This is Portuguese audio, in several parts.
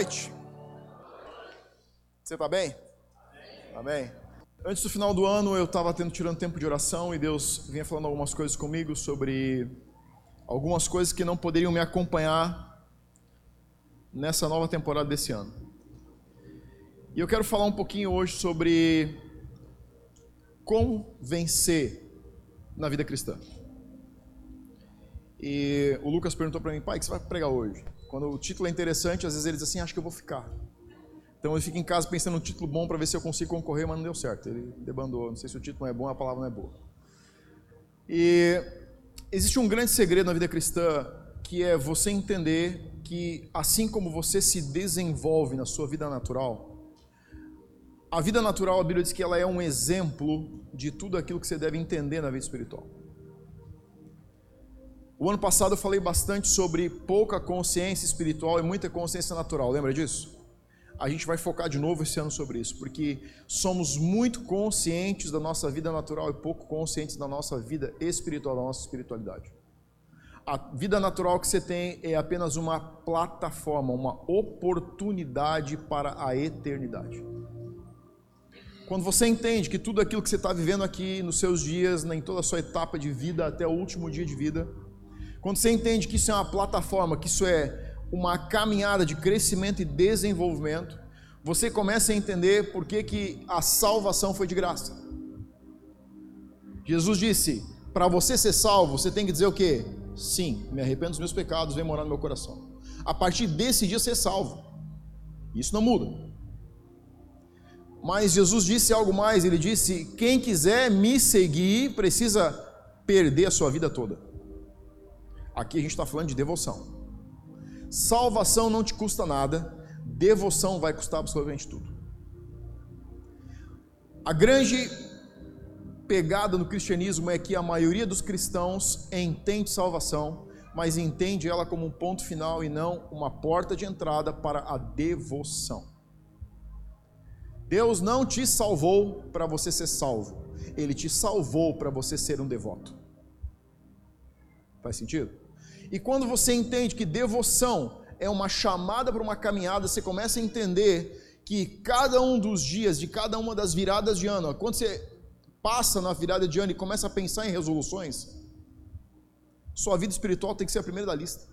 noite. Você está bem? Amém. Antes do final do ano, eu estava tirando tempo de oração e Deus vinha falando algumas coisas comigo sobre algumas coisas que não poderiam me acompanhar nessa nova temporada desse ano. E eu quero falar um pouquinho hoje sobre como vencer na vida cristã. E o Lucas perguntou para mim, pai, o que você vai pregar hoje? Quando o título é interessante, às vezes ele diz assim, acho que eu vou ficar. Então eu fico em casa pensando no título bom para ver se eu consigo concorrer, mas não deu certo. Ele debandou. Não sei se o título é bom, a palavra não é boa. E existe um grande segredo na vida cristã que é você entender que assim como você se desenvolve na sua vida natural, a vida natural, a Bíblia diz que ela é um exemplo de tudo aquilo que você deve entender na vida espiritual. O ano passado eu falei bastante sobre pouca consciência espiritual e muita consciência natural, lembra disso? A gente vai focar de novo esse ano sobre isso, porque somos muito conscientes da nossa vida natural e pouco conscientes da nossa vida espiritual, da nossa espiritualidade. A vida natural que você tem é apenas uma plataforma, uma oportunidade para a eternidade. Quando você entende que tudo aquilo que você está vivendo aqui nos seus dias, em toda a sua etapa de vida, até o último dia de vida, quando você entende que isso é uma plataforma, que isso é uma caminhada de crescimento e desenvolvimento, você começa a entender por que, que a salvação foi de graça. Jesus disse: para você ser salvo, você tem que dizer o quê? Sim, me arrependo dos meus pecados, vem morar no meu coração. A partir desse dia ser salvo. Isso não muda. Mas Jesus disse algo mais, ele disse: quem quiser me seguir precisa perder a sua vida toda. Aqui a gente está falando de devoção. Salvação não te custa nada, devoção vai custar absolutamente tudo. A grande pegada no cristianismo é que a maioria dos cristãos entende salvação, mas entende ela como um ponto final e não uma porta de entrada para a devoção. Deus não te salvou para você ser salvo, Ele te salvou para você ser um devoto. Faz sentido? E quando você entende que devoção é uma chamada para uma caminhada, você começa a entender que cada um dos dias, de cada uma das viradas de ano, quando você passa na virada de ano e começa a pensar em resoluções, sua vida espiritual tem que ser a primeira da lista.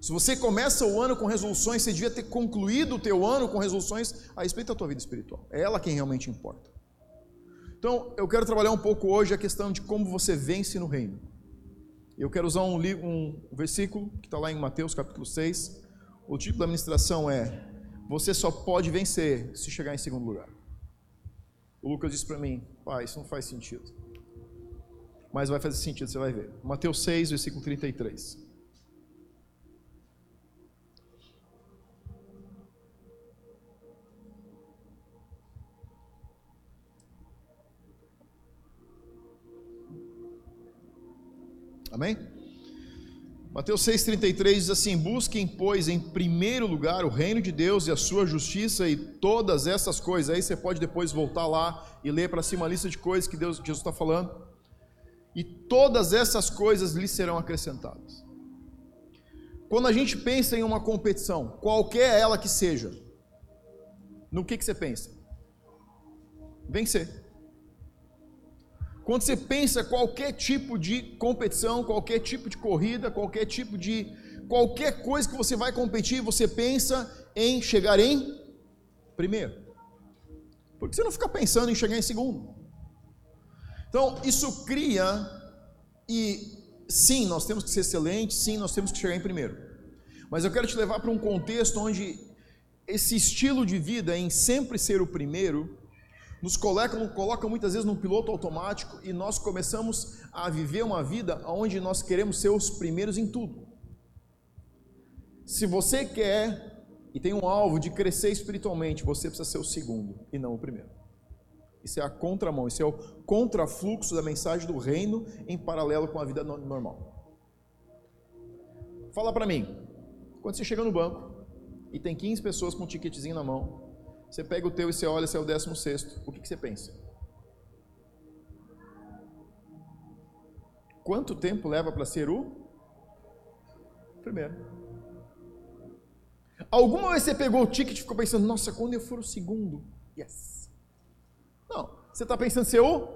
Se você começa o ano com resoluções, você devia ter concluído o teu ano com resoluções a respeito da tua vida espiritual. É ela quem realmente importa. Então, eu quero trabalhar um pouco hoje a questão de como você vence no reino. Eu quero usar um, um versículo que está lá em Mateus capítulo 6. O título da ministração é Você só pode vencer se chegar em segundo lugar. O Lucas disse para mim, pai, isso não faz sentido. Mas vai fazer sentido, você vai ver. Mateus 6, versículo 33. Amém? Mateus 6,33 diz assim: Busquem, pois, em primeiro lugar o reino de Deus e a sua justiça e todas essas coisas. Aí você pode depois voltar lá e ler para cima a lista de coisas que Deus, Jesus está falando. E todas essas coisas lhe serão acrescentadas. Quando a gente pensa em uma competição, qualquer ela que seja, no que, que você pensa? Vencer. Quando você pensa qualquer tipo de competição, qualquer tipo de corrida, qualquer tipo de qualquer coisa que você vai competir, você pensa em chegar em primeiro. Porque você não fica pensando em chegar em segundo. Então, isso cria e sim, nós temos que ser excelentes, sim, nós temos que chegar em primeiro. Mas eu quero te levar para um contexto onde esse estilo de vida em sempre ser o primeiro nos coloca, coloca muitas vezes num piloto automático e nós começamos a viver uma vida onde nós queremos ser os primeiros em tudo. Se você quer e tem um alvo de crescer espiritualmente, você precisa ser o segundo e não o primeiro. Isso é a contramão, isso é o contrafluxo da mensagem do reino em paralelo com a vida normal. Fala para mim, quando você chega no banco e tem 15 pessoas com um ticketzinho na mão, você pega o teu e você olha, você é o décimo sexto. O que, que você pensa? Quanto tempo leva para ser o primeiro? Alguma vez você pegou o ticket e ficou pensando, nossa, quando eu for o segundo? Yes. Não, você está pensando ser o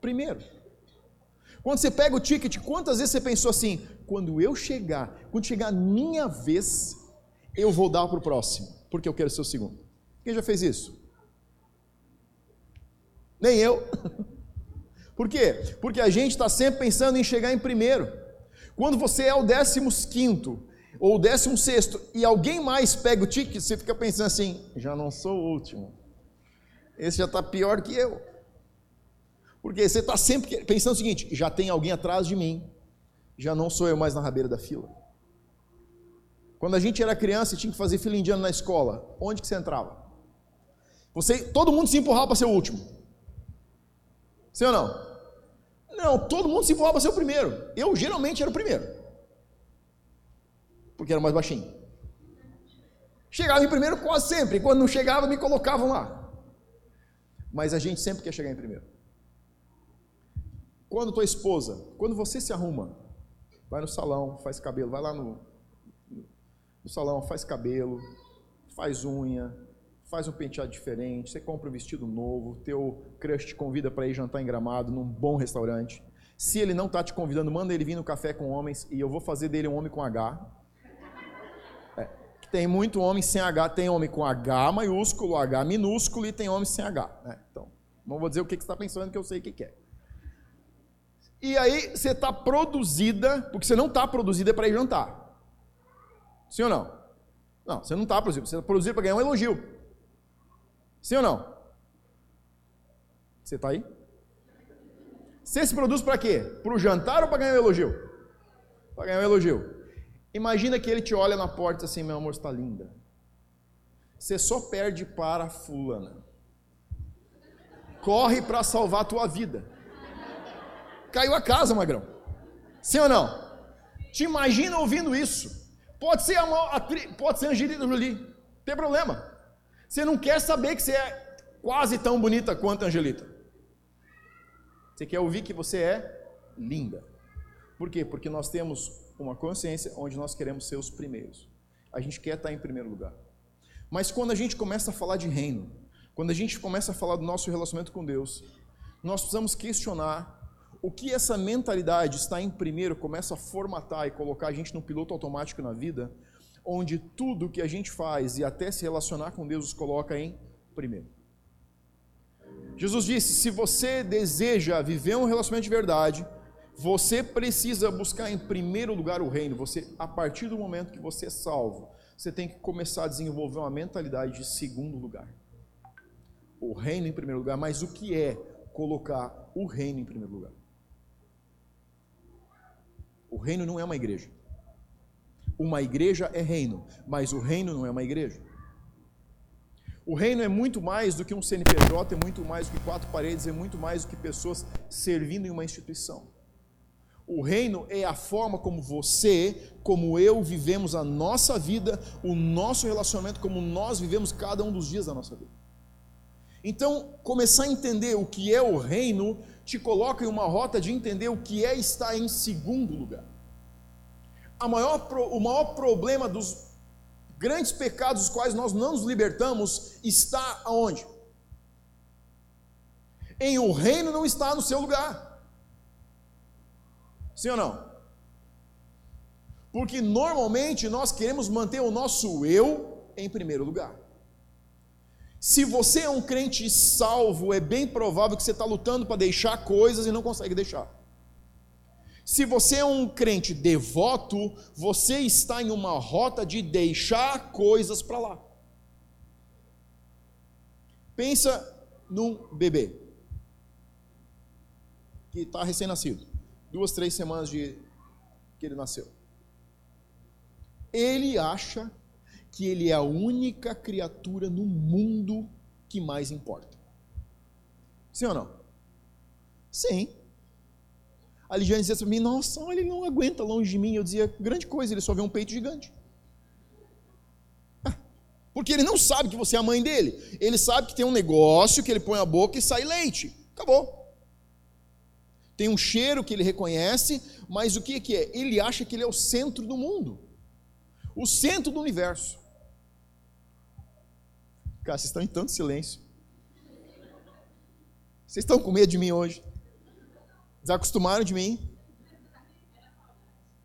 primeiro. Quando você pega o ticket, quantas vezes você pensou assim, quando eu chegar, quando chegar a minha vez, eu vou dar para o próximo, porque eu quero ser o segundo. Quem já fez isso? Nem eu. Por quê? Porque a gente está sempre pensando em chegar em primeiro. Quando você é o décimo quinto ou o décimo sexto e alguém mais pega o ticket, você fica pensando assim: já não sou o último. Esse já está pior que eu. Porque você está sempre pensando o seguinte: já tem alguém atrás de mim, já não sou eu mais na rabeira da fila. Quando a gente era criança e tinha que fazer fila indiana na escola, onde que você entrava? Você, todo mundo se empurrava para ser o último. Sim ou não? Não, todo mundo se empurrava para ser o primeiro. Eu geralmente era o primeiro. Porque era mais baixinho. Chegava em primeiro quase sempre. Quando não chegava, me colocavam lá. Mas a gente sempre quer chegar em primeiro. Quando tua esposa, quando você se arruma, vai no salão, faz cabelo, vai lá no, no salão, faz cabelo, faz unha, faz um penteado diferente, você compra um vestido novo, teu crush te convida para ir jantar em Gramado num bom restaurante. Se ele não está te convidando, manda ele vir no café com homens e eu vou fazer dele um homem com H. É, tem muito homem sem H, tem homem com H maiúsculo, H minúsculo e tem homem sem H. Né? Então, não vou dizer o que, você está pensando, que eu sei o que, que é. E aí você está produzida, porque você não está produzida para ir jantar. Sim ou não? Não, você não está produzida, você está produzida para ganhar um elogio. Sim ou não? Você está aí? Você se produz para quê? Para o jantar ou para ganhar um elogio? Para ganhar um elogio. Imagina que ele te olha na porta assim, meu amor, está linda. Você só perde para fulana. Corre para salvar a tua vida. Caiu a casa, magrão. Sim ou não? Te imagina ouvindo isso. Pode ser a, a pode ser Angelina Jolie. Não tem problema. Você não quer saber que você é quase tão bonita quanto Angelita. Você quer ouvir que você é linda. Por quê? Porque nós temos uma consciência onde nós queremos ser os primeiros. A gente quer estar em primeiro lugar. Mas quando a gente começa a falar de reino, quando a gente começa a falar do nosso relacionamento com Deus, nós precisamos questionar o que essa mentalidade está em primeiro começa a formatar e colocar a gente no piloto automático na vida, onde tudo que a gente faz e até se relacionar com Deus nos coloca em primeiro. Jesus disse: se você deseja viver um relacionamento de verdade, você precisa buscar em primeiro lugar o reino. Você, a partir do momento que você é salvo, você tem que começar a desenvolver uma mentalidade de segundo lugar. O reino em primeiro lugar, mas o que é colocar o reino em primeiro lugar? O reino não é uma igreja. Uma igreja é reino, mas o reino não é uma igreja. O reino é muito mais do que um CNPJ, é muito mais do que quatro paredes, é muito mais do que pessoas servindo em uma instituição. O reino é a forma como você, como eu vivemos a nossa vida, o nosso relacionamento, como nós vivemos cada um dos dias da nossa vida. Então, começar a entender o que é o reino te coloca em uma rota de entender o que é estar em segundo lugar maior, o maior problema dos grandes pecados dos quais nós não nos libertamos está aonde? Em o reino não está no seu lugar. Sim ou não? Porque normalmente nós queremos manter o nosso eu em primeiro lugar. Se você é um crente salvo, é bem provável que você está lutando para deixar coisas e não consegue deixar. Se você é um crente devoto, você está em uma rota de deixar coisas para lá. Pensa num bebê que está recém-nascido, duas, três semanas de que ele nasceu. Ele acha que ele é a única criatura no mundo que mais importa. Sim ou não? Sim. A Ligiane dizia para mim: Nossa, ele não aguenta longe de mim. Eu dizia: Grande coisa, ele só vê um peito gigante. Porque ele não sabe que você é a mãe dele. Ele sabe que tem um negócio que ele põe a boca e sai leite. Acabou. Tem um cheiro que ele reconhece, mas o que é? Ele acha que ele é o centro do mundo. o centro do universo. Cara, vocês estão em tanto silêncio. Vocês estão com medo de mim hoje? Desacostumaram de mim?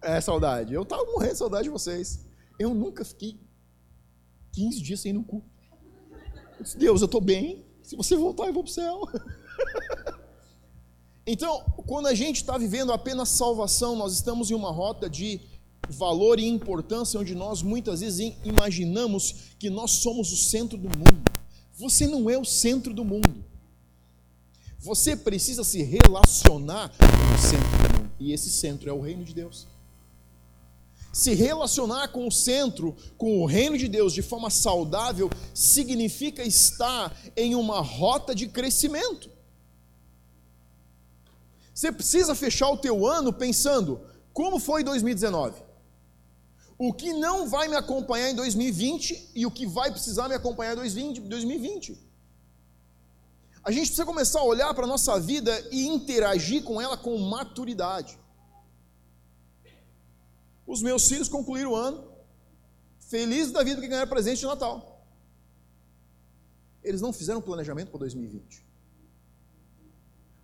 É saudade. Eu estava morrendo de saudade de vocês. Eu nunca fiquei 15 dias sem ir no cu. Eu disse, Deus, eu estou bem. Se você voltar, eu vou para o céu. então, quando a gente está vivendo apenas salvação, nós estamos em uma rota de valor e importância onde nós muitas vezes imaginamos que nós somos o centro do mundo. Você não é o centro do mundo. Você precisa se relacionar com o centro. E esse centro é o reino de Deus. Se relacionar com o centro, com o reino de Deus de forma saudável, significa estar em uma rota de crescimento. Você precisa fechar o teu ano pensando, como foi 2019? O que não vai me acompanhar em 2020 e o que vai precisar me acompanhar em 2020? A gente precisa começar a olhar para a nossa vida e interagir com ela com maturidade. Os meus filhos concluíram o ano, felizes da vida que ganharam presente de Natal. Eles não fizeram planejamento para 2020.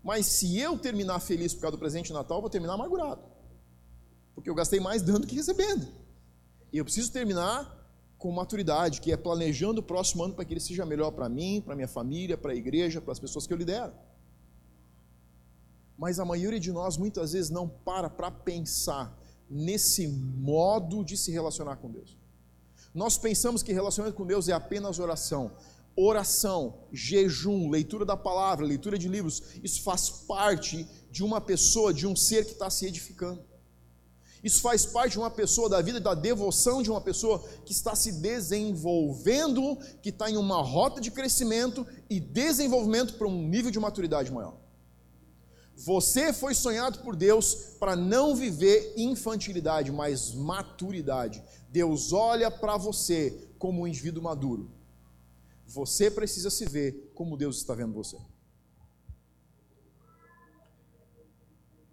Mas se eu terminar feliz por causa do presente de Natal, eu vou terminar amargurado. Porque eu gastei mais dando que recebendo. E eu preciso terminar com maturidade, que é planejando o próximo ano para que ele seja melhor para mim, para minha família, para a igreja, para as pessoas que eu lidero. Mas a maioria de nós muitas vezes não para para pensar nesse modo de se relacionar com Deus. Nós pensamos que relacionamento com Deus é apenas oração. Oração, jejum, leitura da palavra, leitura de livros, isso faz parte de uma pessoa, de um ser que está se edificando. Isso faz parte de uma pessoa, da vida, da devoção de uma pessoa que está se desenvolvendo, que está em uma rota de crescimento e desenvolvimento para um nível de maturidade maior. Você foi sonhado por Deus para não viver infantilidade, mas maturidade. Deus olha para você como um indivíduo maduro. Você precisa se ver como Deus está vendo você.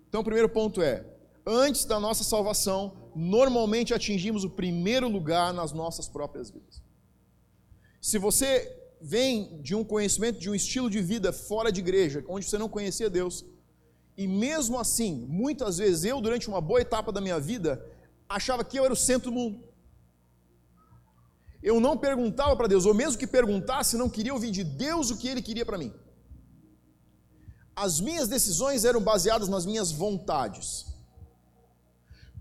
Então, o primeiro ponto é: antes da nossa salvação, normalmente atingimos o primeiro lugar nas nossas próprias vidas. Se você vem de um conhecimento, de um estilo de vida fora de igreja, onde você não conhecia Deus, e mesmo assim, muitas vezes eu, durante uma boa etapa da minha vida, achava que eu era o centro do mundo. Eu não perguntava para Deus, ou mesmo que perguntasse, não queria ouvir de Deus o que Ele queria para mim. As minhas decisões eram baseadas nas minhas vontades.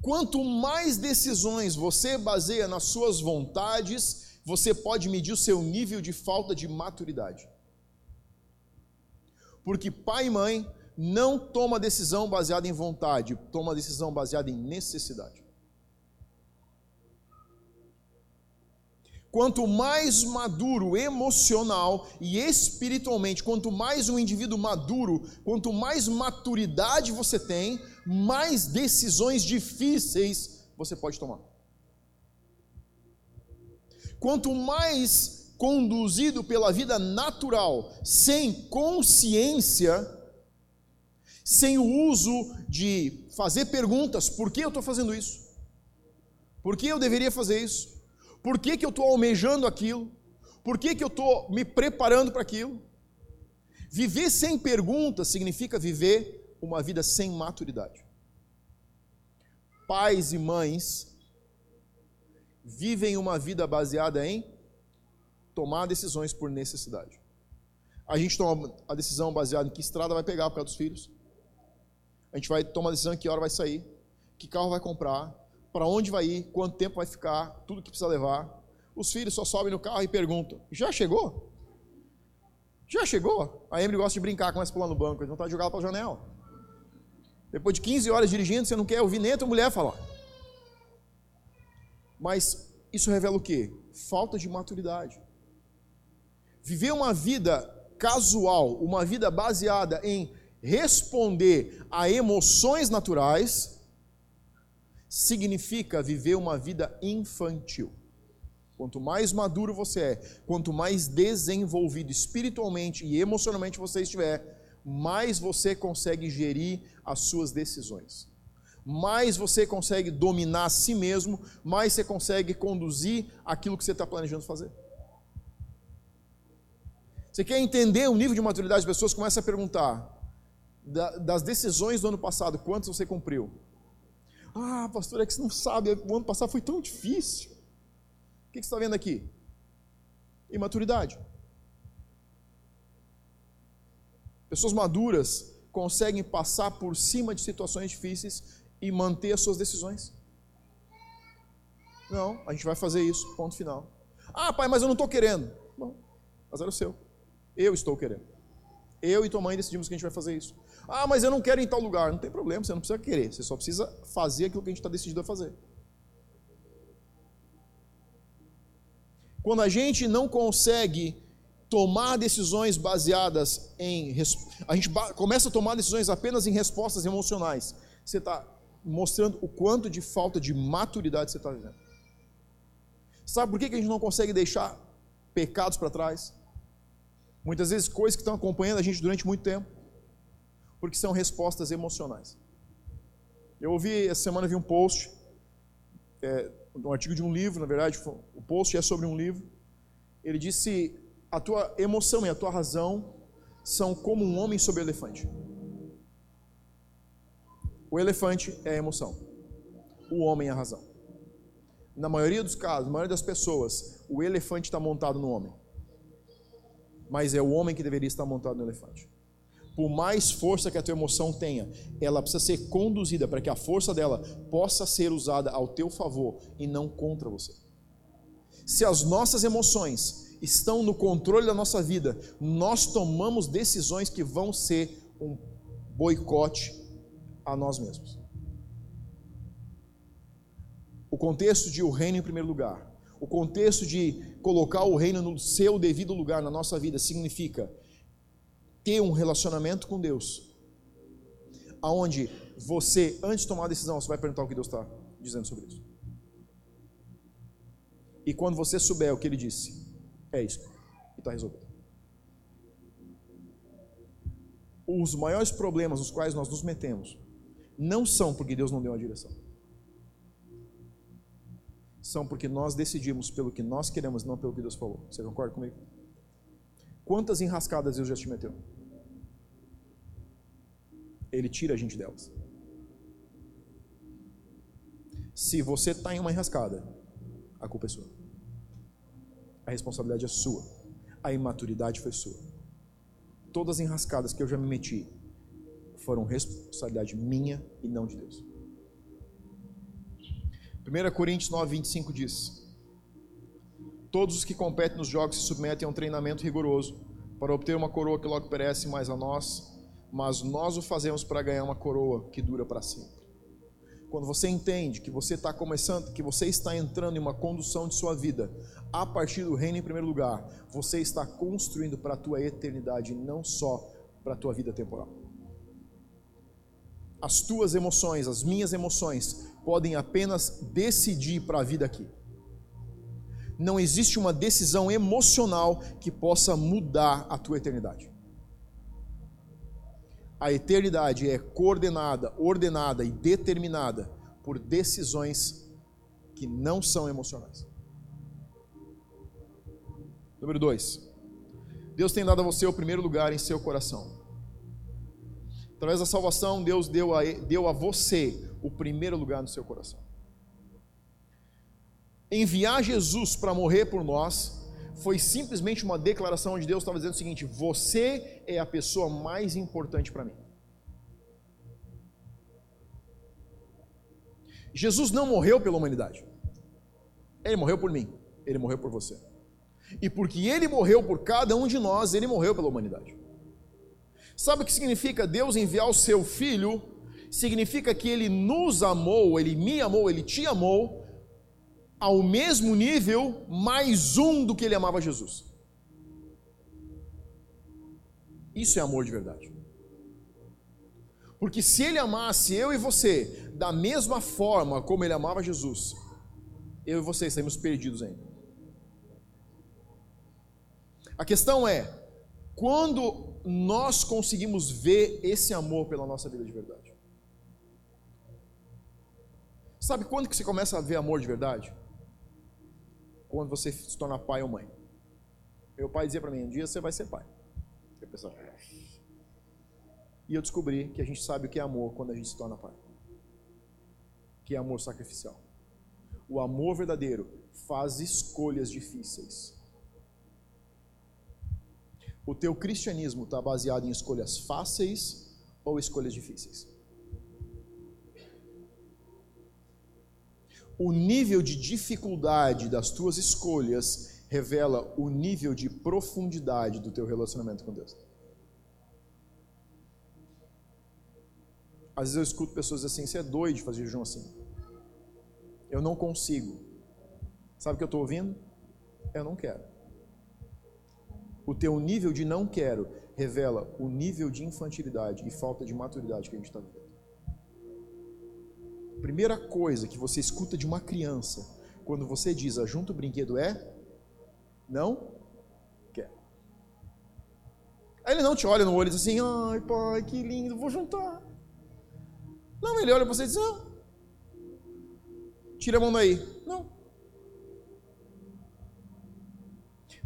Quanto mais decisões você baseia nas suas vontades, você pode medir o seu nível de falta de maturidade. Porque pai e mãe não toma decisão baseada em vontade, toma decisão baseada em necessidade. Quanto mais maduro emocional e espiritualmente, quanto mais um indivíduo maduro, quanto mais maturidade você tem, mais decisões difíceis você pode tomar. Quanto mais conduzido pela vida natural, sem consciência, sem o uso de fazer perguntas: por que eu estou fazendo isso? Por que eu deveria fazer isso? Por que, que eu estou almejando aquilo? Por que, que eu estou me preparando para aquilo? Viver sem perguntas significa viver uma vida sem maturidade. Pais e mães vivem uma vida baseada em tomar decisões por necessidade. A gente toma a decisão baseada em que estrada vai pegar por causa dos filhos. A gente vai tomar a decisão em que hora vai sair, que carro vai comprar, para onde vai ir, quanto tempo vai ficar, tudo que precisa levar. Os filhos só sobem no carro e perguntam: já chegou? Já chegou? A Emily gosta de brincar, começa a pular no banco, não está jogando para a janela. Depois de 15 horas dirigindo, você não quer ouvir nem a tua mulher falar. Mas isso revela o quê? Falta de maturidade. Viver uma vida casual, uma vida baseada em responder a emoções naturais, significa viver uma vida infantil. Quanto mais maduro você é, quanto mais desenvolvido espiritualmente e emocionalmente você estiver, mais você consegue gerir as suas decisões. mais você consegue dominar a si mesmo, mais você consegue conduzir aquilo que você está planejando fazer. Você quer entender o nível de maturidade das pessoas? Começa a perguntar das decisões do ano passado, quantas você cumpriu? Ah, pastor, é que você não sabe, o ano passado foi tão difícil. O que você está vendo aqui? Imaturidade. Pessoas maduras conseguem passar por cima de situações difíceis e manter as suas decisões. Não, a gente vai fazer isso, ponto final. Ah, pai, mas eu não estou querendo. Bom, azar é o seu. Eu estou querendo. Eu e tua mãe decidimos que a gente vai fazer isso. Ah, mas eu não quero ir em tal lugar. Não tem problema, você não precisa querer. Você só precisa fazer aquilo que a gente está decidido a fazer. Quando a gente não consegue tomar decisões baseadas em. A gente começa a tomar decisões apenas em respostas emocionais. Você está mostrando o quanto de falta de maturidade você está vivendo. Sabe por que a gente não consegue deixar pecados para trás? Muitas vezes coisas que estão acompanhando a gente durante muito tempo, porque são respostas emocionais. Eu ouvi, essa semana vi um post, é, um artigo de um livro, na verdade, o post é sobre um livro. Ele disse: a tua emoção e a tua razão são como um homem sobre o elefante. O elefante é a emoção, o homem é a razão. Na maioria dos casos, na maioria das pessoas, o elefante está montado no homem. Mas é o homem que deveria estar montado no elefante. Por mais força que a tua emoção tenha, ela precisa ser conduzida para que a força dela possa ser usada ao teu favor e não contra você. Se as nossas emoções estão no controle da nossa vida, nós tomamos decisões que vão ser um boicote a nós mesmos. O contexto de o reino em primeiro lugar, o contexto de colocar o reino no seu devido lugar na nossa vida significa ter um relacionamento com Deus, aonde você, antes de tomar a decisão, você vai perguntar o que Deus está dizendo sobre isso. E quando você souber o que Ele disse, é isso, e está resolvido. Os maiores problemas nos quais nós nos metemos não são porque Deus não deu a direção. São porque nós decidimos pelo que nós queremos, não pelo que Deus falou. Você concorda comigo? Quantas enrascadas Deus já te meteu? Ele tira a gente delas. Se você está em uma enrascada, a culpa é sua. A responsabilidade é sua. A imaturidade foi sua. Todas as enrascadas que eu já me meti, foram responsabilidade minha e não de Deus. 1 Coríntios 9, 25 diz: Todos os que competem nos jogos se submetem a um treinamento rigoroso para obter uma coroa que logo perece, mais a nós, mas nós o fazemos para ganhar uma coroa que dura para sempre. Quando você entende que você está começando, que você está entrando em uma condução de sua vida a partir do reino em primeiro lugar, você está construindo para a tua eternidade, não só para a tua vida temporal as tuas emoções, as minhas emoções, podem apenas decidir para a vida aqui. Não existe uma decisão emocional que possa mudar a tua eternidade. A eternidade é coordenada, ordenada e determinada por decisões que não são emocionais. Número 2. Deus tem dado a você o primeiro lugar em seu coração. Através da salvação, Deus deu a, deu a você o primeiro lugar no seu coração. Enviar Jesus para morrer por nós foi simplesmente uma declaração onde Deus estava dizendo o seguinte: Você é a pessoa mais importante para mim. Jesus não morreu pela humanidade, ele morreu por mim, ele morreu por você. E porque ele morreu por cada um de nós, ele morreu pela humanidade. Sabe o que significa Deus enviar o seu filho? Significa que ele nos amou, ele me amou, ele te amou, ao mesmo nível, mais um do que ele amava Jesus. Isso é amor de verdade. Porque se ele amasse eu e você da mesma forma como ele amava Jesus, eu e você estaríamos perdidos ainda. A questão é, quando nós conseguimos ver esse amor pela nossa vida de verdade. Sabe quando que você começa a ver amor de verdade? Quando você se torna pai ou mãe. Meu pai dizia para mim: um dia você vai ser pai. Eu pensava, e eu descobri que a gente sabe o que é amor quando a gente se torna pai. Que é amor sacrificial. O amor verdadeiro faz escolhas difíceis. O teu cristianismo está baseado em escolhas fáceis ou escolhas difíceis? O nível de dificuldade das tuas escolhas revela o nível de profundidade do teu relacionamento com Deus. Às vezes eu escuto pessoas assim: você é doido de fazer jejum assim. Eu não consigo. Sabe o que eu estou ouvindo? Eu não quero. O teu nível de não quero revela o nível de infantilidade e falta de maturidade que a gente está vivendo. Primeira coisa que você escuta de uma criança quando você diz ajunta o brinquedo é não quer. Aí ele não te olha no olho e diz assim: ai pai, que lindo, vou juntar. Não, ele olha para você e diz: não. Tira a mão daí. Não.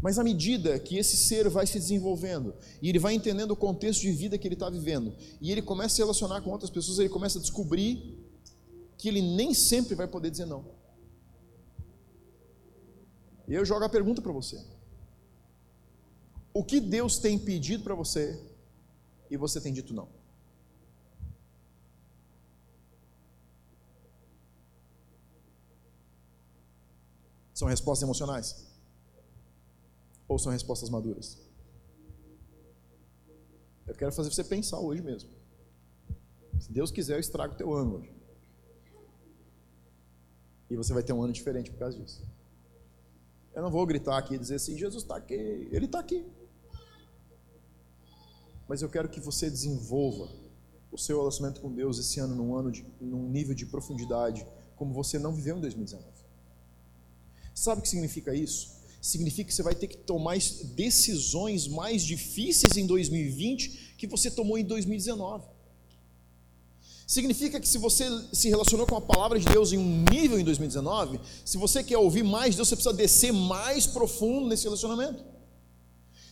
Mas à medida que esse ser vai se desenvolvendo e ele vai entendendo o contexto de vida que ele está vivendo e ele começa a se relacionar com outras pessoas, ele começa a descobrir que ele nem sempre vai poder dizer não. E eu jogo a pergunta para você: O que Deus tem pedido para você e você tem dito não? São respostas emocionais? Ou são respostas maduras? Eu quero fazer você pensar hoje mesmo. Se Deus quiser, eu estrago o teu ano hoje. E você vai ter um ano diferente por causa disso. Eu não vou gritar aqui e dizer assim: Jesus está aqui, Ele está aqui. Mas eu quero que você desenvolva o seu relacionamento com Deus esse ano num ano de, num nível de profundidade como você não viveu em 2019. Sabe o que significa isso? significa que você vai ter que tomar decisões mais difíceis em 2020 que você tomou em 2019. Significa que se você se relacionou com a palavra de Deus em um nível em 2019, se você quer ouvir mais Deus, você precisa descer mais profundo nesse relacionamento.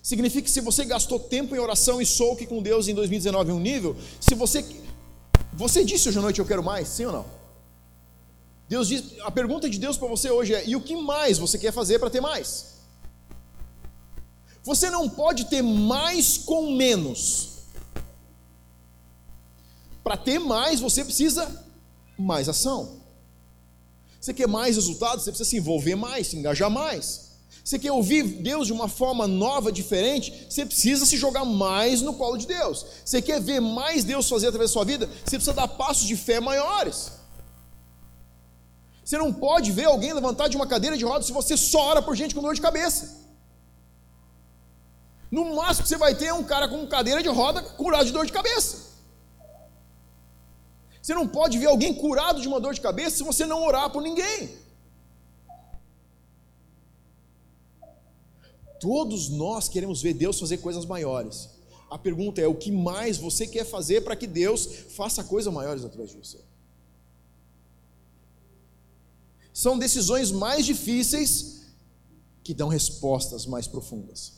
Significa que se você gastou tempo em oração e souk com Deus em 2019 em um nível, se você você disse hoje à noite eu quero mais, sim ou não? Deus diz, a pergunta de Deus para você hoje é: e o que mais você quer fazer para ter mais? Você não pode ter mais com menos. Para ter mais, você precisa mais ação. Você quer mais resultados, você precisa se envolver mais, se engajar mais. Você quer ouvir Deus de uma forma nova, diferente, você precisa se jogar mais no colo de Deus. Você quer ver mais Deus fazer através da sua vida, você precisa dar passos de fé maiores. Você não pode ver alguém levantar de uma cadeira de rodas se você só ora por gente com dor de cabeça. No máximo que você vai ter é um cara com cadeira de roda curado de dor de cabeça. Você não pode ver alguém curado de uma dor de cabeça se você não orar por ninguém. Todos nós queremos ver Deus fazer coisas maiores. A pergunta é: o que mais você quer fazer para que Deus faça coisas maiores através de você? são decisões mais difíceis que dão respostas mais profundas.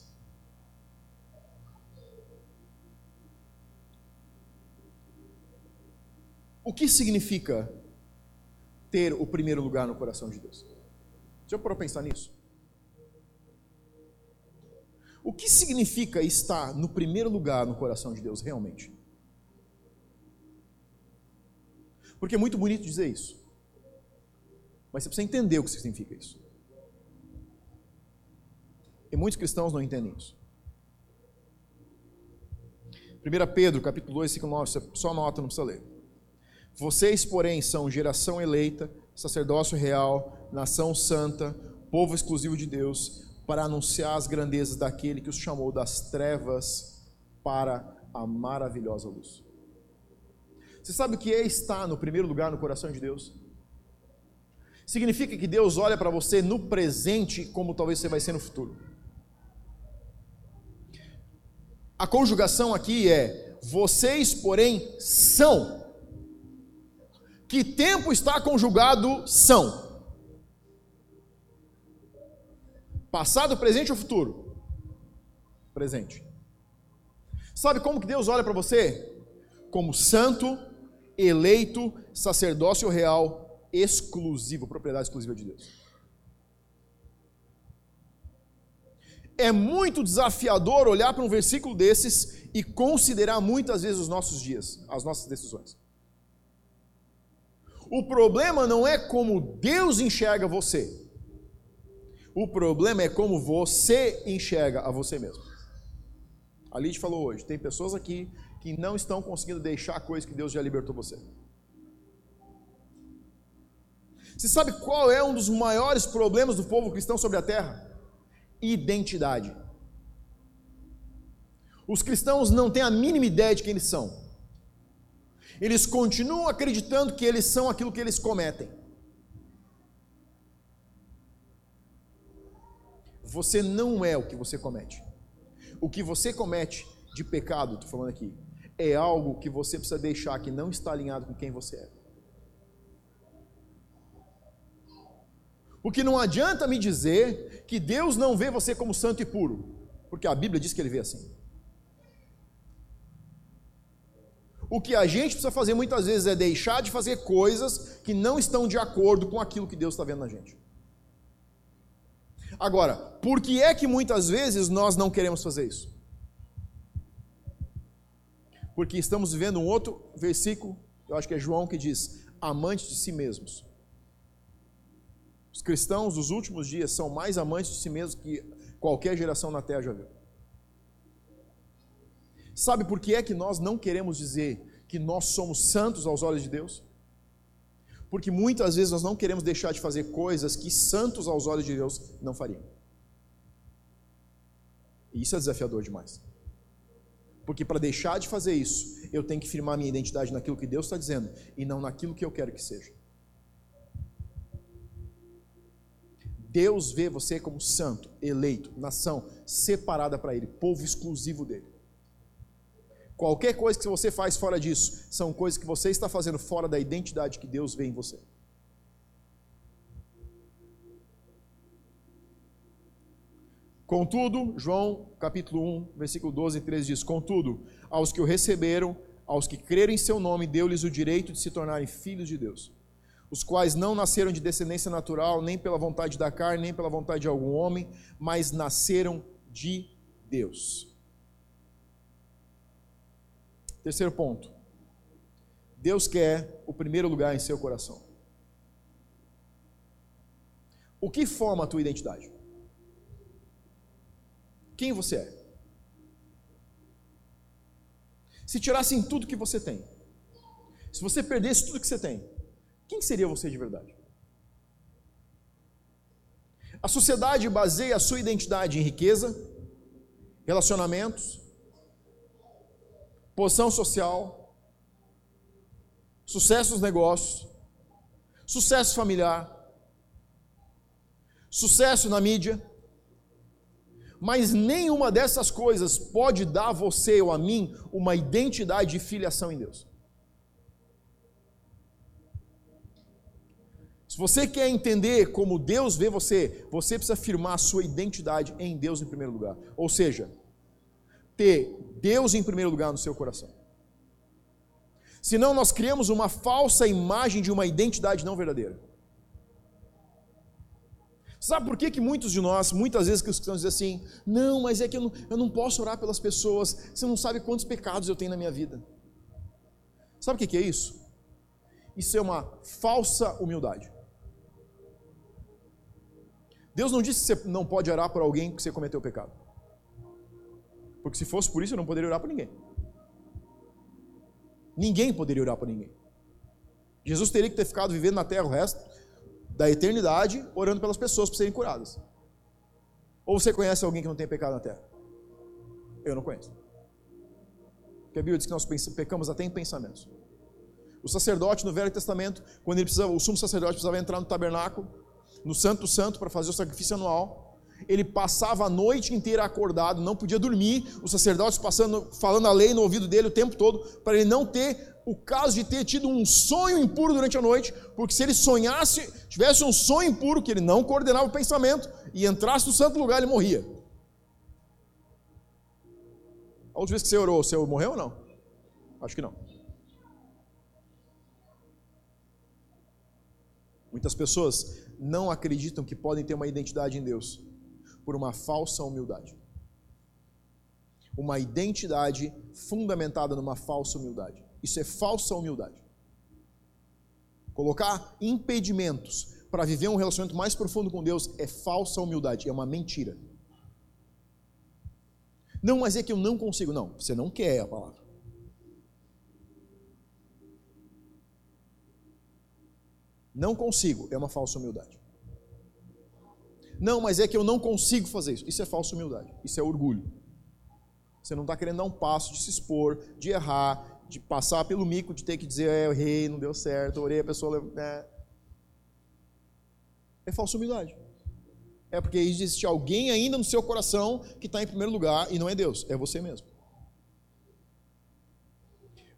O que significa ter o primeiro lugar no coração de Deus? Já parou pensar nisso? O que significa estar no primeiro lugar no coração de Deus realmente? Porque é muito bonito dizer isso. Mas você precisa entender o que significa isso. E muitos cristãos não entendem isso. 1 Pedro, capítulo 2, versículo 9, você só anota, não precisa ler. Vocês, porém, são geração eleita, sacerdócio real, nação santa, povo exclusivo de Deus, para anunciar as grandezas daquele que os chamou das trevas para a maravilhosa luz. Você sabe o que é estar no primeiro lugar no coração de Deus? significa que Deus olha para você no presente como talvez você vai ser no futuro. A conjugação aqui é: vocês, porém, são. Que tempo está conjugado são? Passado, presente ou futuro? Presente. Sabe como que Deus olha para você? Como santo, eleito, sacerdócio real, exclusivo, propriedade exclusiva de Deus. É muito desafiador olhar para um versículo desses e considerar muitas vezes os nossos dias, as nossas decisões. O problema não é como Deus enxerga você. O problema é como você enxerga a você mesmo. A Lid falou hoje: tem pessoas aqui que não estão conseguindo deixar a coisa que Deus já libertou você. Você sabe qual é um dos maiores problemas do povo cristão sobre a terra? Identidade. Os cristãos não têm a mínima ideia de quem eles são. Eles continuam acreditando que eles são aquilo que eles cometem. Você não é o que você comete. O que você comete de pecado, estou falando aqui, é algo que você precisa deixar que não está alinhado com quem você é. Porque não adianta me dizer que Deus não vê você como santo e puro, porque a Bíblia diz que ele vê assim. O que a gente precisa fazer muitas vezes é deixar de fazer coisas que não estão de acordo com aquilo que Deus está vendo na gente. Agora, por que é que muitas vezes nós não queremos fazer isso? Porque estamos vivendo um outro versículo, eu acho que é João que diz: amantes de si mesmos. Os cristãos dos últimos dias são mais amantes de si mesmos que qualquer geração na terra já viu. Sabe por que é que nós não queremos dizer que nós somos santos aos olhos de Deus? Porque muitas vezes nós não queremos deixar de fazer coisas que santos aos olhos de Deus não fariam. E isso é desafiador demais. Porque para deixar de fazer isso, eu tenho que firmar minha identidade naquilo que Deus está dizendo e não naquilo que eu quero que seja. Deus vê você como santo, eleito, nação separada para Ele, povo exclusivo dele. Qualquer coisa que você faz fora disso, são coisas que você está fazendo fora da identidade que Deus vê em você. Contudo, João capítulo 1, versículo 12 e 13 diz: Contudo, aos que o receberam, aos que creram em seu nome, deu-lhes o direito de se tornarem filhos de Deus, os quais não nasceram de descendência natural, nem pela vontade da carne, nem pela vontade de algum homem, mas nasceram de Deus. Terceiro ponto. Deus quer o primeiro lugar em seu coração. O que forma a tua identidade? Quem você é? Se tirassem tudo que você tem, se você perdesse tudo que você tem, quem seria você de verdade? A sociedade baseia a sua identidade em riqueza, relacionamentos, posição social, sucesso nos negócios, sucesso familiar, sucesso na mídia. Mas nenhuma dessas coisas pode dar a você ou a mim uma identidade de filiação em Deus. Se você quer entender como Deus vê você, você precisa afirmar a sua identidade em Deus em primeiro lugar. Ou seja, ter Deus em primeiro lugar no seu coração. Senão nós criamos uma falsa imagem de uma identidade não verdadeira. Sabe por que, que muitos de nós, muitas vezes cristãos dizem assim, não, mas é que eu não, eu não posso orar pelas pessoas, você não sabe quantos pecados eu tenho na minha vida. Sabe o que, que é isso? Isso é uma falsa humildade. Deus não disse que você não pode orar por alguém que você cometeu pecado. Porque se fosse por isso, eu não poderia orar por ninguém. Ninguém poderia orar por ninguém. Jesus teria que ter ficado vivendo na terra o resto da eternidade, orando pelas pessoas para serem curadas. Ou você conhece alguém que não tem pecado na terra? Eu não conheço. Porque a Bíblia diz que nós pecamos até em pensamentos. O sacerdote no Velho Testamento, quando ele precisava, o sumo sacerdote precisava entrar no tabernáculo, no Santo Santo, para fazer o sacrifício anual, ele passava a noite inteira acordado, não podia dormir, os sacerdotes passando, falando a lei no ouvido dele o tempo todo, para ele não ter o caso de ter tido um sonho impuro durante a noite, porque se ele sonhasse, tivesse um sonho impuro, que ele não coordenava o pensamento, e entrasse no santo lugar, ele morria. A última vez que você orou, você morreu ou não? Acho que não. Muitas pessoas não acreditam que podem ter uma identidade em Deus por uma falsa humildade. Uma identidade fundamentada numa falsa humildade. Isso é falsa humildade. Colocar impedimentos para viver um relacionamento mais profundo com Deus é falsa humildade, é uma mentira. Não, mas é que eu não consigo. Não, você não quer a palavra. Não consigo, é uma falsa humildade. Não, mas é que eu não consigo fazer isso. Isso é falsa humildade. Isso é orgulho. Você não está querendo dar um passo de se expor, de errar, de passar pelo mico, de ter que dizer, é, eu errei, não deu certo, orei, a pessoa. Né? É falsa humildade. É porque existe alguém ainda no seu coração que está em primeiro lugar e não é Deus, é você mesmo.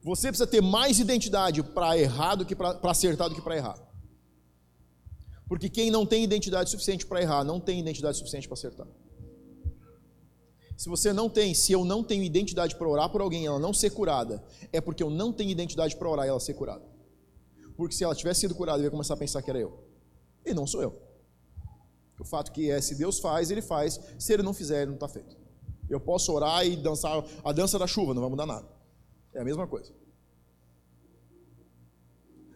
Você precisa ter mais identidade para errar do que para acertar do que para errar. Porque quem não tem identidade suficiente para errar, não tem identidade suficiente para acertar. Se você não tem, se eu não tenho identidade para orar por alguém e ela não ser curada, é porque eu não tenho identidade para orar e ela ser curada. Porque se ela tivesse sido curada, eu ia começar a pensar que era eu. E não sou eu. O fato que é, se Deus faz, ele faz. Se ele não fizer, ele não está feito. Eu posso orar e dançar a dança da chuva, não vai mudar nada. É a mesma coisa.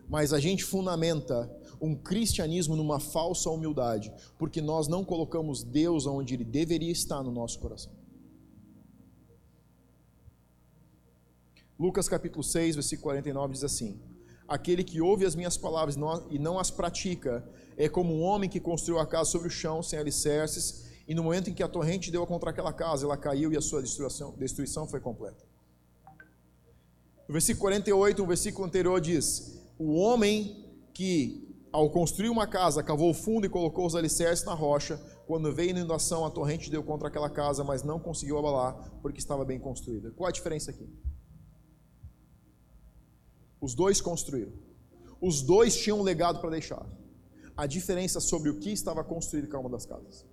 Mas a gente fundamenta um cristianismo numa falsa humildade, porque nós não colocamos Deus onde ele deveria estar no nosso coração. Lucas capítulo 6, versículo 49 diz assim: Aquele que ouve as minhas palavras e não as pratica é como um homem que construiu a casa sobre o chão sem alicerces, e no momento em que a torrente deu contra aquela casa, ela caiu e a sua destruição, destruição foi completa. No versículo 48, o versículo anterior diz: O homem que ao construir uma casa, cavou o fundo e colocou os alicerces na rocha. Quando veio a inundação, a torrente deu contra aquela casa, mas não conseguiu abalar, porque estava bem construída. Qual a diferença aqui? Os dois construíram. Os dois tinham um legado para deixar. A diferença sobre o que estava construído em cada uma das casas.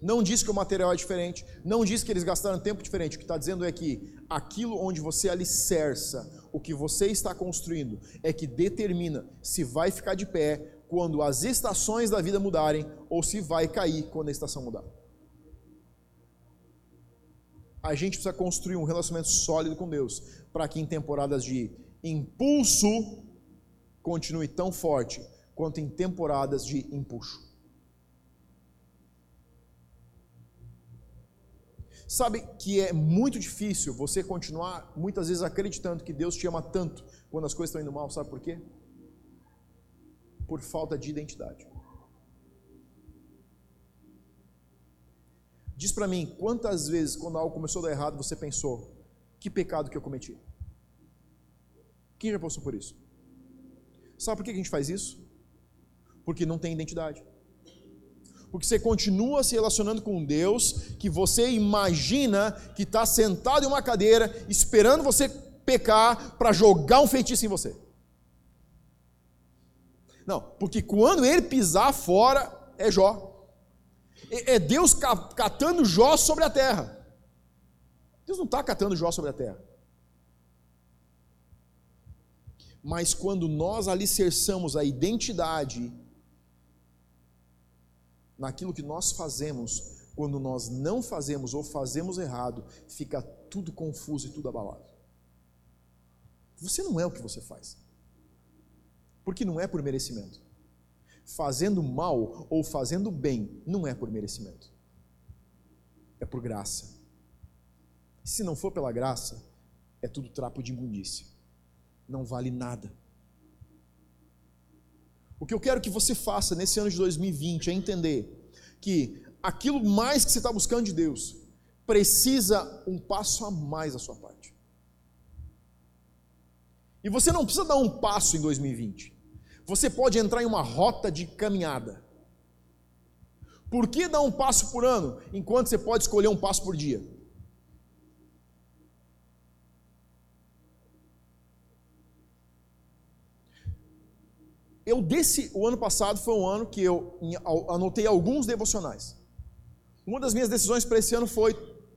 Não diz que o material é diferente, não diz que eles gastaram tempo diferente. O que está dizendo é que aquilo onde você alicerça o que você está construindo é que determina se vai ficar de pé quando as estações da vida mudarem ou se vai cair quando a estação mudar. A gente precisa construir um relacionamento sólido com Deus para que em temporadas de impulso continue tão forte quanto em temporadas de empuxo. Sabe que é muito difícil você continuar muitas vezes acreditando que Deus te ama tanto quando as coisas estão indo mal, sabe por quê? Por falta de identidade. Diz para mim, quantas vezes quando algo começou a dar errado, você pensou: que pecado que eu cometi? Quem já passou por isso? Sabe por que a gente faz isso? Porque não tem identidade porque você continua se relacionando com Deus que você imagina que está sentado em uma cadeira esperando você pecar para jogar um feitiço em você. Não, porque quando ele pisar fora, é Jó. É Deus catando Jó sobre a terra. Deus não está catando Jó sobre a terra. Mas quando nós alicerçamos a identidade naquilo que nós fazemos, quando nós não fazemos ou fazemos errado, fica tudo confuso e tudo abalado. Você não é o que você faz. Porque não é por merecimento. Fazendo mal ou fazendo bem não é por merecimento. É por graça. Se não for pela graça, é tudo trapo de imundícia. Não vale nada. O que eu quero que você faça nesse ano de 2020 é entender que aquilo mais que você está buscando de Deus precisa um passo a mais da sua parte. E você não precisa dar um passo em 2020. Você pode entrar em uma rota de caminhada. Por que dar um passo por ano, enquanto você pode escolher um passo por dia? Eu desse, o ano passado foi um ano que eu anotei alguns devocionais. Uma das minhas decisões para esse ano foi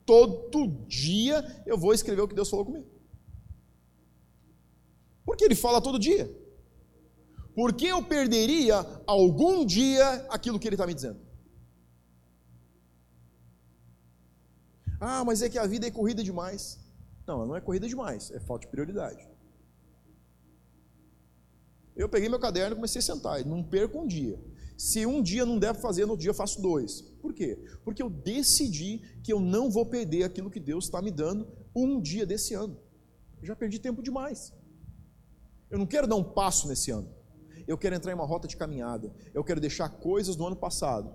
todo dia eu vou escrever o que Deus falou comigo. Porque ele fala todo dia. Por que eu perderia algum dia aquilo que ele está me dizendo? Ah, mas é que a vida é corrida demais. Não, não é corrida demais, é falta de prioridade. Eu peguei meu caderno e comecei a sentar, não perco um dia. Se um dia não der para fazer, no outro dia eu faço dois. Por quê? Porque eu decidi que eu não vou perder aquilo que Deus está me dando um dia desse ano. Eu já perdi tempo demais. Eu não quero dar um passo nesse ano. Eu quero entrar em uma rota de caminhada. Eu quero deixar coisas do ano passado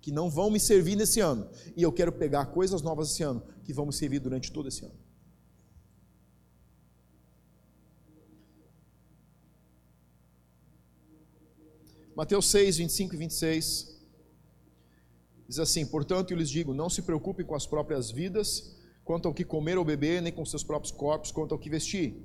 que não vão me servir nesse ano. E eu quero pegar coisas novas esse ano que vão me servir durante todo esse ano. Mateus 6, 25 e 26 diz assim: Portanto, eu lhes digo: não se preocupem com as próprias vidas, quanto ao que comer ou beber, nem com seus próprios corpos, quanto ao que vestir.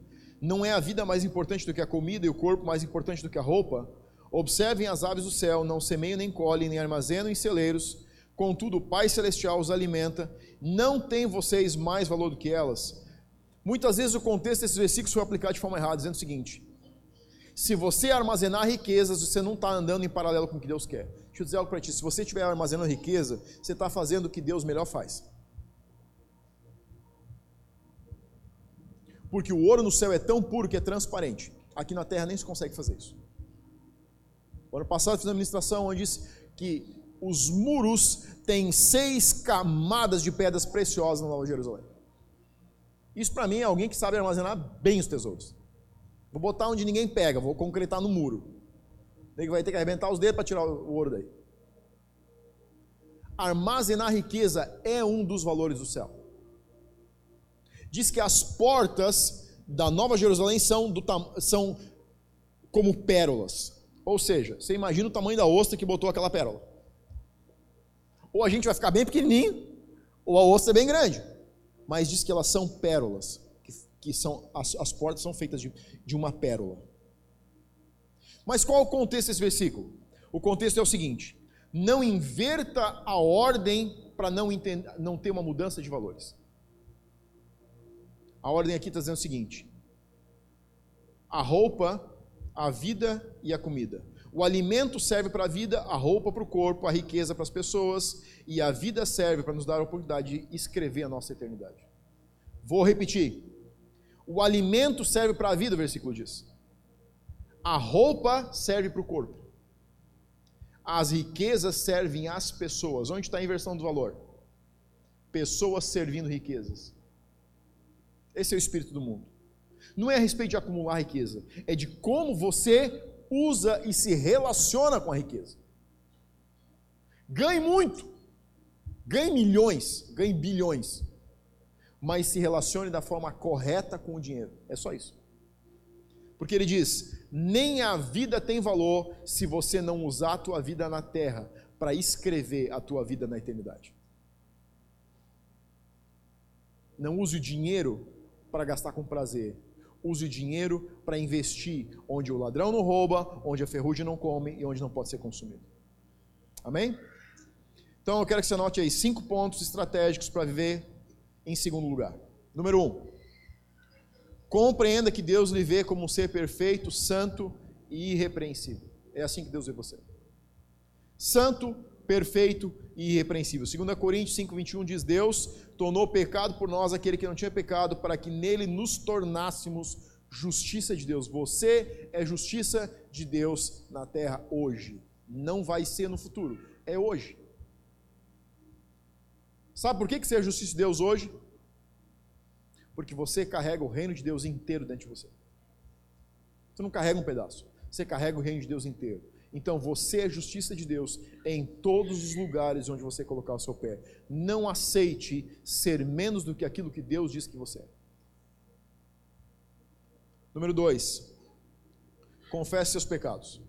Não é a vida mais importante do que a comida e o corpo mais importante do que a roupa? Observem as aves do céu, não semeiam nem colhem, nem armazenam em celeiros, contudo o Pai Celestial os alimenta. Não tem vocês mais valor do que elas? Muitas vezes o contexto desses versículos foi aplicado de forma errada, dizendo o seguinte: se você armazenar riquezas, você não está andando em paralelo com o que Deus quer. Deixa eu dizer algo para ti: se você estiver armazenando riqueza, você está fazendo o que Deus melhor faz. Porque o ouro no céu é tão puro que é transparente. Aqui na terra nem se consegue fazer isso. O ano passado fiz uma ministração onde disse que os muros têm seis camadas de pedras preciosas na Nova Jerusalém. Isso para mim é alguém que sabe armazenar bem os tesouros. Vou botar onde ninguém pega, vou concretar no muro. Ele vai ter que arrebentar os dedos para tirar o ouro daí. Armazenar riqueza é um dos valores do céu. Diz que as portas da Nova Jerusalém são, do, são como pérolas. Ou seja, você imagina o tamanho da ostra que botou aquela pérola. Ou a gente vai ficar bem pequenininho, ou a ostra é bem grande. Mas diz que elas são pérolas, que, são as, as portas são feitas de, de uma pérola. Mas qual o contexto desse versículo? O contexto é o seguinte: não inverta a ordem para não, não ter uma mudança de valores. A ordem aqui está dizendo o seguinte: a roupa a vida e a comida. O alimento serve para a vida, a roupa para o corpo, a riqueza para as pessoas, e a vida serve para nos dar a oportunidade de escrever a nossa eternidade. Vou repetir. O alimento serve para a vida, o versículo diz. A roupa serve para o corpo. As riquezas servem às pessoas. Onde está a inversão do valor? Pessoas servindo riquezas. Esse é o espírito do mundo não é a respeito de acumular riqueza, é de como você usa e se relaciona com a riqueza. Ganhe muito, ganhe milhões, ganhe bilhões, mas se relacione da forma correta com o dinheiro. É só isso. Porque ele diz: nem a vida tem valor se você não usar a tua vida na terra para escrever a tua vida na eternidade. Não use o dinheiro para gastar com prazer, use o dinheiro para investir onde o ladrão não rouba, onde a ferrugem não come e onde não pode ser consumido. Amém? Então eu quero que você anote aí cinco pontos estratégicos para viver em segundo lugar. Número um, compreenda que Deus lhe vê como um ser perfeito, santo e irrepreensível. É assim que Deus vê você. Santo, perfeito e irrepreensível. 2 Coríntios 5,21 diz: Deus tornou pecado por nós aquele que não tinha pecado, para que nele nos tornássemos justiça de Deus. Você é justiça de Deus na terra hoje. Não vai ser no futuro, é hoje. Sabe por que você é justiça de Deus hoje? Porque você carrega o reino de Deus inteiro dentro de você. Você não carrega um pedaço, você carrega o reino de Deus inteiro. Então você é justiça de Deus em todos os lugares onde você colocar o seu pé. Não aceite ser menos do que aquilo que Deus diz que você é. Número dois, confesse seus pecados.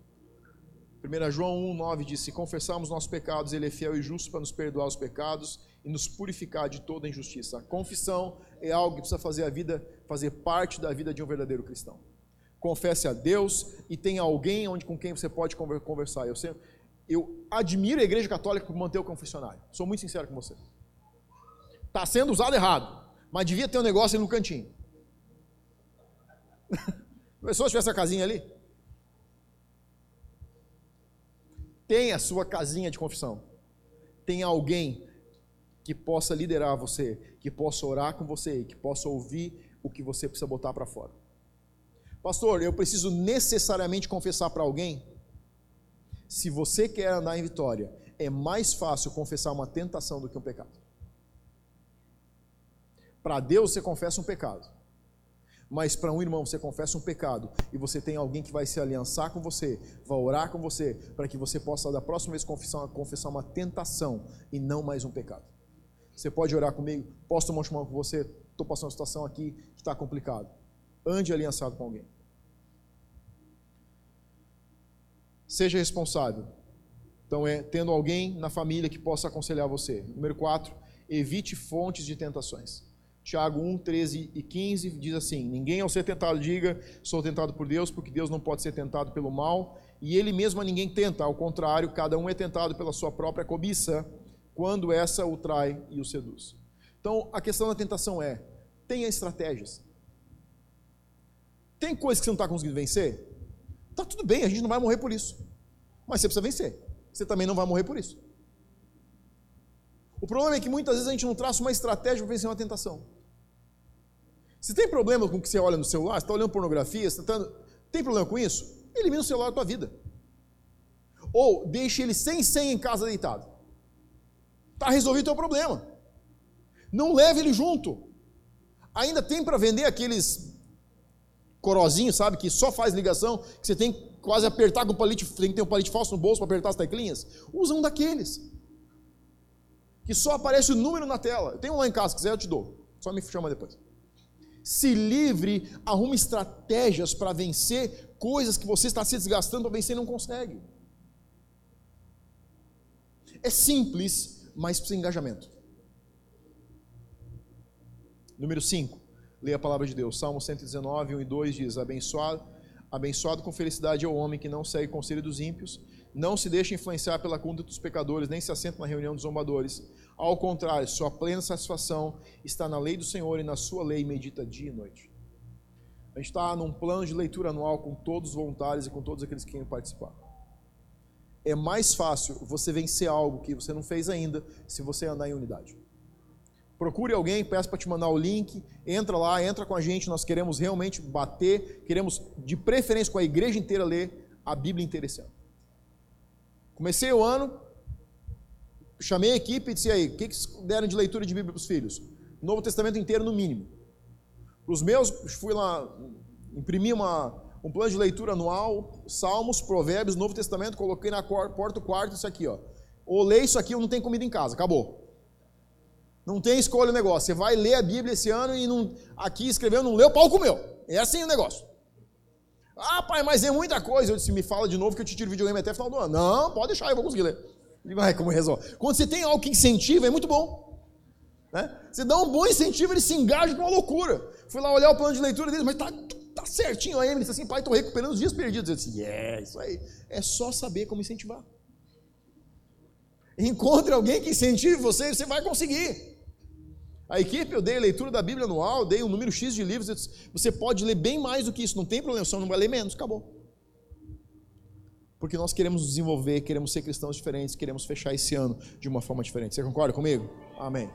1 João 1, 9 diz: Se confessarmos nossos pecados, Ele é fiel e justo para nos perdoar os pecados e nos purificar de toda injustiça. A confissão é algo que precisa fazer a vida, fazer parte da vida de um verdadeiro cristão. Confesse a Deus e tenha alguém onde, com quem você pode conversar. Eu, sempre, eu admiro a igreja católica por manter o confessionário. Sou muito sincero com você. Está sendo usado errado, mas devia ter um negócio ali no cantinho. Pessoas tivesse a casinha ali? Tem a sua casinha de confissão. Tem alguém que possa liderar você, que possa orar com você, que possa ouvir o que você precisa botar para fora. Pastor, eu preciso necessariamente confessar para alguém? Se você quer andar em vitória, é mais fácil confessar uma tentação do que um pecado. Para Deus você confessa um pecado. Mas para um irmão você confessa um pecado e você tem alguém que vai se aliançar com você, vai orar com você, para que você possa da próxima vez confessar, confessar uma tentação e não mais um pecado. Você pode orar comigo, posso tomar um chamado com você, estou passando uma situação aqui que está complicado. Ande aliançado com alguém. Seja responsável. Então é tendo alguém na família que possa aconselhar você. Número 4, evite fontes de tentações. Tiago 1, 13 e 15 diz assim: Ninguém ao ser tentado diga, sou tentado por Deus, porque Deus não pode ser tentado pelo mal, e ele mesmo a ninguém tenta, ao contrário, cada um é tentado pela sua própria cobiça, quando essa o trai e o seduz. Então, a questão da tentação é: tenha estratégias. Tem coisas que você não está conseguindo vencer? Tá tudo bem, a gente não vai morrer por isso. Mas você precisa vencer. Você também não vai morrer por isso. O problema é que muitas vezes a gente não traça uma estratégia para vencer uma tentação. Se tem problema com o que você olha no celular, você está olhando pornografia, você tá... tem problema com isso? Elimina o celular da tua vida. Ou deixe ele sem senha em casa deitado. Está resolvido o teu problema. Não leve ele junto. Ainda tem para vender aqueles corozinhos, sabe, que só faz ligação, que você tem que quase apertar com o palite, tem que ter um palite falso no bolso para apertar as teclinhas. Usa um daqueles. Que só aparece o número na tela. Tem um lá em casa, se quiser eu te dou. Só me chama depois se livre, arrume estratégias para vencer coisas que você está se desgastando para vencer e não consegue. É simples, mas precisa de engajamento. Número 5, leia a palavra de Deus. Salmo 119, 1 e 2 diz: Abençoado, abençoado com felicidade é o homem que não segue o conselho dos ímpios, não se deixa influenciar pela conduta dos pecadores, nem se assenta na reunião dos zombadores ao contrário, sua plena satisfação está na lei do Senhor e na sua lei medita dia e noite. A gente está num plano de leitura anual com todos os voluntários e com todos aqueles que querem participar. É mais fácil você vencer algo que você não fez ainda se você andar em unidade. Procure alguém, peça para te mandar o link, entra lá, entra com a gente, nós queremos realmente bater, queremos de preferência com a igreja inteira ler a Bíblia inteira esse ano. Comecei o ano chamei a equipe e disse aí, o que, que deram de leitura de Bíblia para os filhos? Novo Testamento inteiro, no mínimo. Para os meus, fui lá, imprimi uma, um plano de leitura anual, Salmos, Provérbios, Novo Testamento, coloquei na porta do quarto isso aqui, ó. Ou lê isso aqui ou não tem comida em casa, acabou. Não tem escolha o negócio. Você vai ler a Bíblia esse ano e não, aqui escreveu, não leu, pau comeu. É assim o negócio. Ah, pai, mas é muita coisa. Eu disse, me fala de novo que eu te tiro videogame até o final do ano. Não, pode deixar, eu vou conseguir ler. Digo, ai, como resolve. Quando você tem algo que incentiva, é muito bom. Né? Você dá um bom incentivo, ele se engaja com uma loucura. Fui lá olhar o plano de leitura dele, mas tá, tá certinho. Aí ele disse assim, pai, estou recuperando os dias perdidos. Eu disse, é, isso aí. É só saber como incentivar. Encontre alguém que incentive você e você vai conseguir. A equipe, eu dei a leitura da Bíblia anual, dei um número X de livros. Disse, você pode ler bem mais do que isso, não tem problema, só não vai ler menos, acabou porque nós queremos nos desenvolver, queremos ser cristãos diferentes, queremos fechar esse ano de uma forma diferente. Você concorda comigo? Amém.